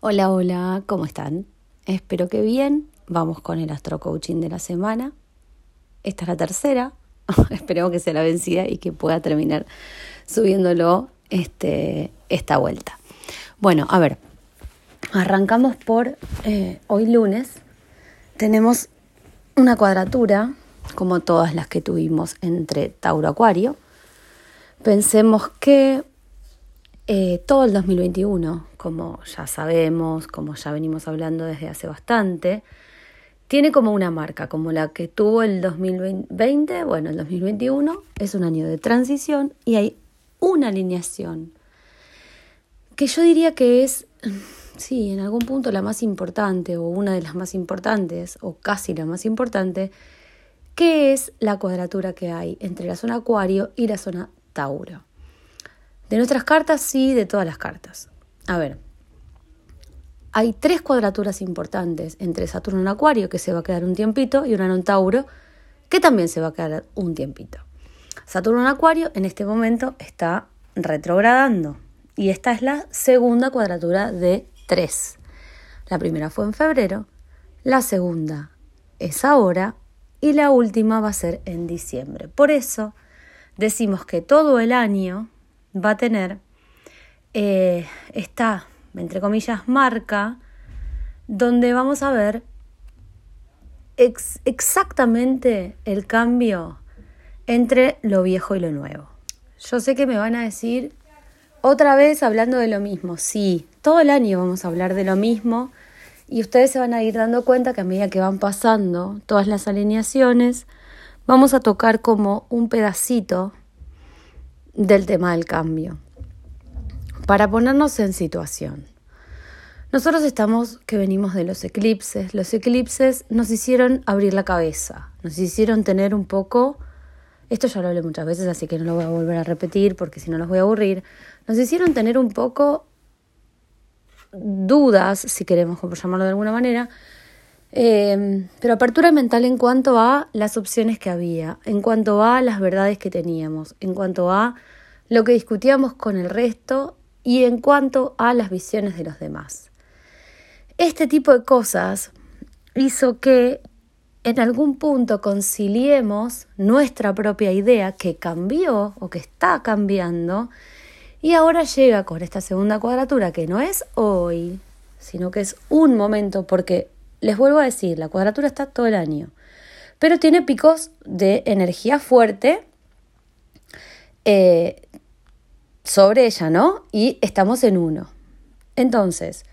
Hola, hola, ¿cómo están? Espero que bien. Vamos con el astro coaching de la semana. Esta es la tercera. Esperemos que sea la vencida y que pueda terminar subiéndolo este, esta vuelta. Bueno, a ver, arrancamos por eh, hoy lunes. Tenemos una cuadratura, como todas las que tuvimos entre Tauro Acuario. Pensemos que eh, todo el 2021, como ya sabemos, como ya venimos hablando desde hace bastante, tiene como una marca, como la que tuvo el 2020, bueno, el 2021 es un año de transición y hay una alineación que yo diría que es, sí, en algún punto la más importante o una de las más importantes o casi la más importante, que es la cuadratura que hay entre la zona Acuario y la zona Tauro. De nuestras cartas, sí, de todas las cartas. A ver, hay tres cuadraturas importantes entre Saturno en Acuario, que se va a quedar un tiempito, y Urano en Tauro, que también se va a quedar un tiempito. Saturno en Acuario en este momento está retrogradando, y esta es la segunda cuadratura de tres. La primera fue en febrero, la segunda es ahora, y la última va a ser en diciembre. Por eso decimos que todo el año va a tener eh, esta, entre comillas, marca donde vamos a ver exactamente el cambio entre lo viejo y lo nuevo. Yo sé que me van a decir otra vez hablando de lo mismo. Sí, todo el año vamos a hablar de lo mismo y ustedes se van a ir dando cuenta que a medida que van pasando todas las alineaciones, vamos a tocar como un pedacito del tema del cambio. Para ponernos en situación. Nosotros estamos que venimos de los eclipses. Los eclipses nos hicieron abrir la cabeza, nos hicieron tener un poco, esto ya lo hablé muchas veces, así que no lo voy a volver a repetir porque si no los voy a aburrir, nos hicieron tener un poco dudas, si queremos llamarlo de alguna manera, eh, pero apertura mental en cuanto a las opciones que había, en cuanto a las verdades que teníamos, en cuanto a lo que discutíamos con el resto y en cuanto a las visiones de los demás. Este tipo de cosas hizo que en algún punto conciliemos nuestra propia idea que cambió o que está cambiando y ahora llega con esta segunda cuadratura que no es hoy, sino que es un momento porque les vuelvo a decir, la cuadratura está todo el año, pero tiene picos de energía fuerte eh, sobre ella, ¿no? Y estamos en uno. Entonces,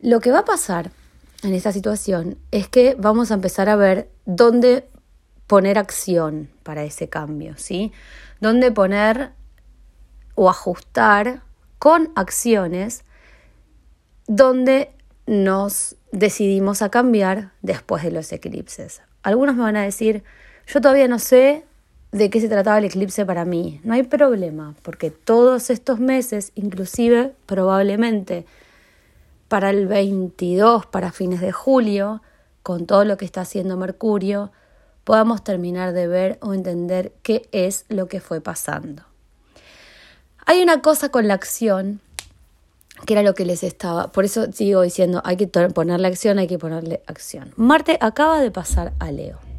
lo que va a pasar en esta situación es que vamos a empezar a ver dónde poner acción para ese cambio, ¿sí? Dónde poner o ajustar con acciones donde nos decidimos a cambiar después de los eclipses. Algunos me van a decir, yo todavía no sé de qué se trataba el eclipse para mí. No hay problema, porque todos estos meses, inclusive probablemente para el 22, para fines de julio, con todo lo que está haciendo Mercurio, podamos terminar de ver o entender qué es lo que fue pasando. Hay una cosa con la acción que era lo que les estaba. Por eso sigo diciendo, hay que ponerle acción, hay que ponerle acción. Marte acaba de pasar a Leo.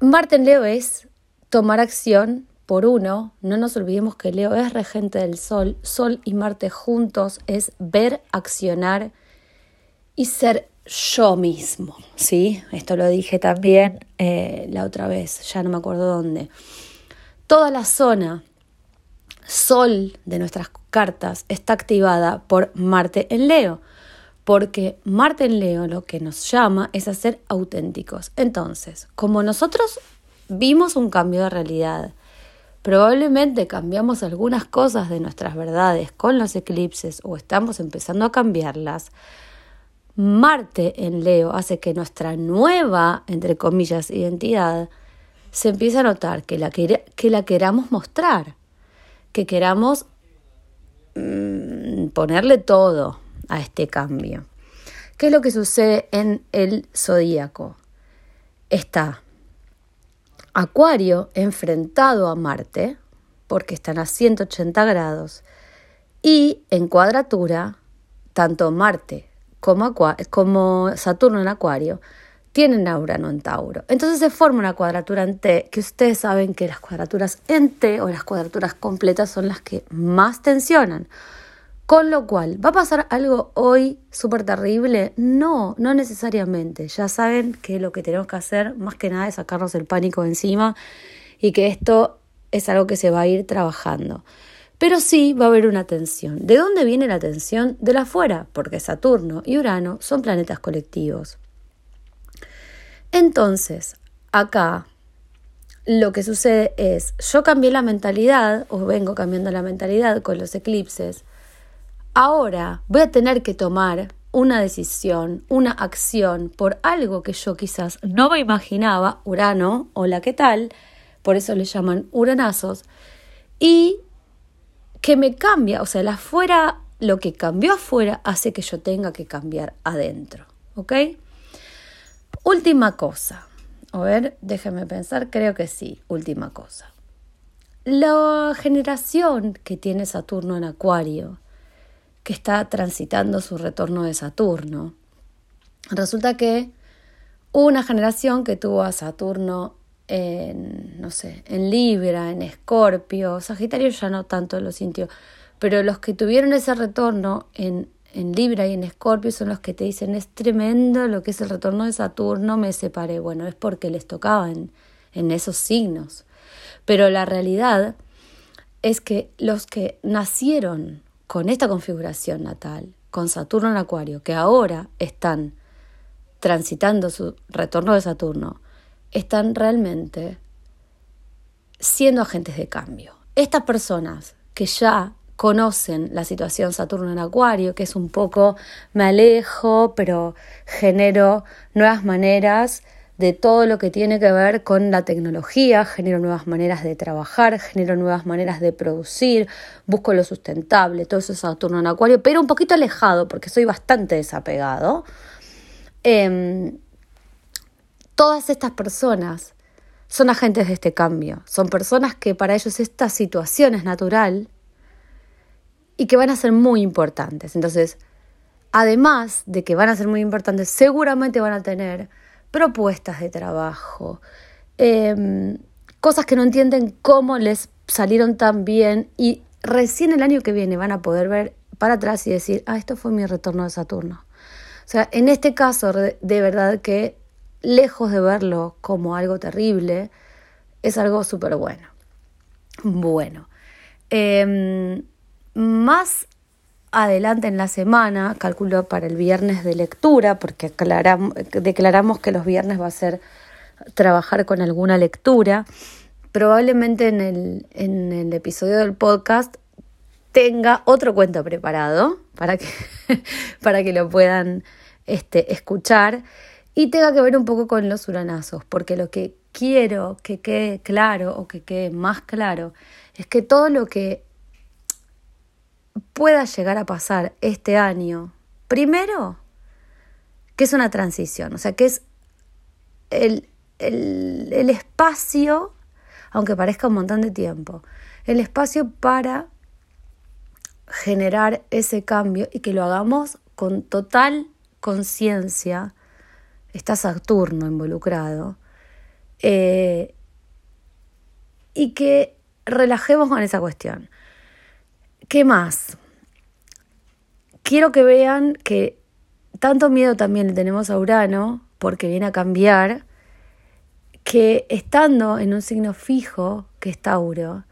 Marte en Leo es tomar acción por uno. No nos olvidemos que Leo es regente del Sol. Sol y Marte juntos es ver, accionar y ser yo mismo. ¿Sí? Esto lo dije también eh, la otra vez, ya no me acuerdo dónde. Toda la zona Sol de nuestras cartas está activada por Marte en Leo, porque Marte en Leo lo que nos llama es a ser auténticos. Entonces, como nosotros vimos un cambio de realidad, probablemente cambiamos algunas cosas de nuestras verdades con los eclipses o estamos empezando a cambiarlas, Marte en Leo hace que nuestra nueva, entre comillas, identidad se empiece a notar, que la, que queramos mostrar que queramos mm, ponerle todo a este cambio. ¿Qué es lo que sucede en el zodíaco? Está Acuario enfrentado a Marte, porque están a 180 grados, y en cuadratura tanto Marte como, como Saturno en Acuario tienen a Urano en Tauro. Entonces se forma una cuadratura en T, que ustedes saben que las cuadraturas en T o las cuadraturas completas son las que más tensionan. Con lo cual, ¿va a pasar algo hoy súper terrible? No, no necesariamente. Ya saben que lo que tenemos que hacer más que nada es sacarnos el pánico encima y que esto es algo que se va a ir trabajando. Pero sí va a haber una tensión. ¿De dónde viene la tensión? De la afuera, porque Saturno y Urano son planetas colectivos. Entonces, acá lo que sucede es, yo cambié la mentalidad, o vengo cambiando la mentalidad con los eclipses, ahora voy a tener que tomar una decisión, una acción por algo que yo quizás no me imaginaba, Urano, hola, ¿qué tal? Por eso le llaman uranazos, y que me cambia, o sea, el afuera, lo que cambió afuera hace que yo tenga que cambiar adentro, ¿ok? Última cosa. A ver, déjeme pensar, creo que sí, última cosa. La generación que tiene Saturno en Acuario, que está transitando su retorno de Saturno, resulta que una generación que tuvo a Saturno en, no sé, en Libra, en Escorpio, Sagitario ya no tanto lo sintió, pero los que tuvieron ese retorno en en Libra y en Escorpio son los que te dicen es tremendo lo que es el retorno de Saturno, me separé. Bueno, es porque les tocaba en esos signos. Pero la realidad es que los que nacieron con esta configuración natal, con Saturno en Acuario, que ahora están transitando su retorno de Saturno, están realmente siendo agentes de cambio. Estas personas que ya conocen la situación Saturno en Acuario, que es un poco me alejo, pero genero nuevas maneras de todo lo que tiene que ver con la tecnología, genero nuevas maneras de trabajar, genero nuevas maneras de producir, busco lo sustentable, todo eso es Saturno en Acuario, pero un poquito alejado porque soy bastante desapegado. Em, todas estas personas son agentes de este cambio, son personas que para ellos esta situación es natural y que van a ser muy importantes. Entonces, además de que van a ser muy importantes, seguramente van a tener propuestas de trabajo, em, cosas que no entienden cómo les salieron tan bien y recién el año que viene van a poder ver para atrás y decir, ah, esto fue mi retorno de Saturno. O sea, en este caso, de verdad que lejos de verlo como algo terrible, es algo súper bueno. Bueno. Eh, más adelante en la semana, calculo para el viernes de lectura, porque declaramos que los viernes va a ser trabajar con alguna lectura, probablemente en el, en el episodio del podcast tenga otro cuento preparado para que, para que lo puedan este, escuchar. Y tenga que ver un poco con los uranazos, porque lo que quiero que quede claro o que quede más claro es que todo lo que pueda llegar a pasar este año, primero, que es una transición, o sea, que es el, el, espacio, aunque parezca un montón de tiempo, el espacio para generar ese cambio y que lo hagamos con total conciencia, está Saturno involucrado, eh, y que relajemos con esa cuestión. ¿Qué más? Quiero que vean que tanto miedo también le tenemos a Urano, porque viene a cambiar, que estando en un signo fijo, que es Tauro,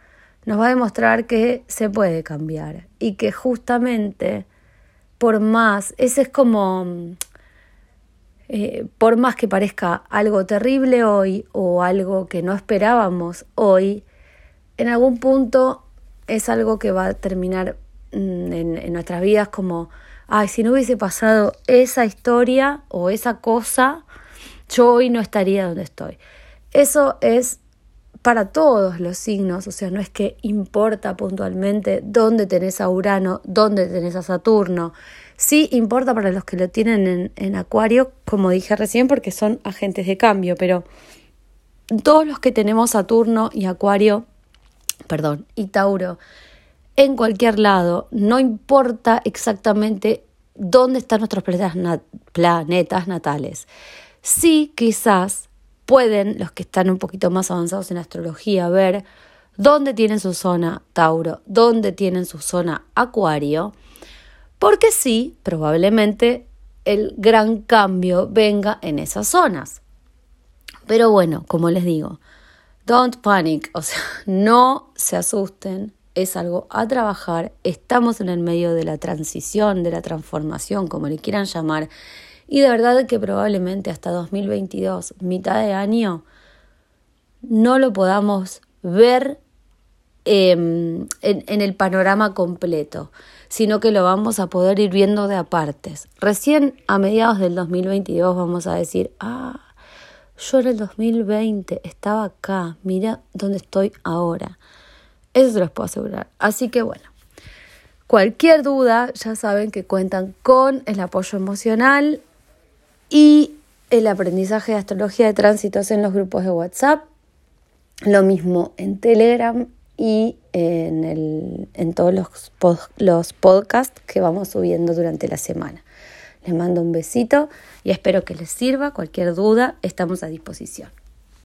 nos va a demostrar que se puede cambiar y que justamente por más, ese es como, eh, por más que parezca algo terrible hoy o algo que no esperábamos hoy, en algún punto es algo que va a terminar mm, en, nuestras vidas como, ay, si no hubiese pasado esa historia o esa cosa, yo hoy no estaría donde estoy. Eso es para todos los signos, o sea, no es que importa puntualmente dónde tenés a Urano, dónde tenés a Saturno. Sí importa para los que lo tienen en, en Acuario, como dije recién, porque son agentes de cambio, pero todos los que tenemos Saturno y Acuario perdón, y Tauro en cualquier lado, no importa exactamente dónde están nuestros planetas, natales. Sí, quizás pueden los que están un poquito más avanzados en astrología ver dónde tienen su zona Tauro, dónde tienen su zona Acuario, porque sí, probablemente el gran cambio venga en esas zonas. Pero bueno, como les digo, don't panic, o sea, no se asusten, es algo a trabajar, estamos en el medio de la transición, de la transformación, como le quieran llamar, y de verdad que probablemente hasta 2022, mitad de año, no lo podamos ver em, en, en el panorama completo, sino que lo vamos a poder ir viendo de apartes. Recién a mediados del 2022 vamos a decir, ah, yo en el 2020 estaba acá, mira dónde estoy ahora. Eso se los puedo asegurar. Así que bueno, cualquier duda ya saben que cuentan con el apoyo emocional y el aprendizaje de astrología de tránsitos en los grupos de WhatsApp. Lo mismo en Telegram y en, el, en todos los, los podcasts que vamos subiendo durante la semana. Les mando un besito y espero que les sirva. Cualquier duda, estamos a disposición.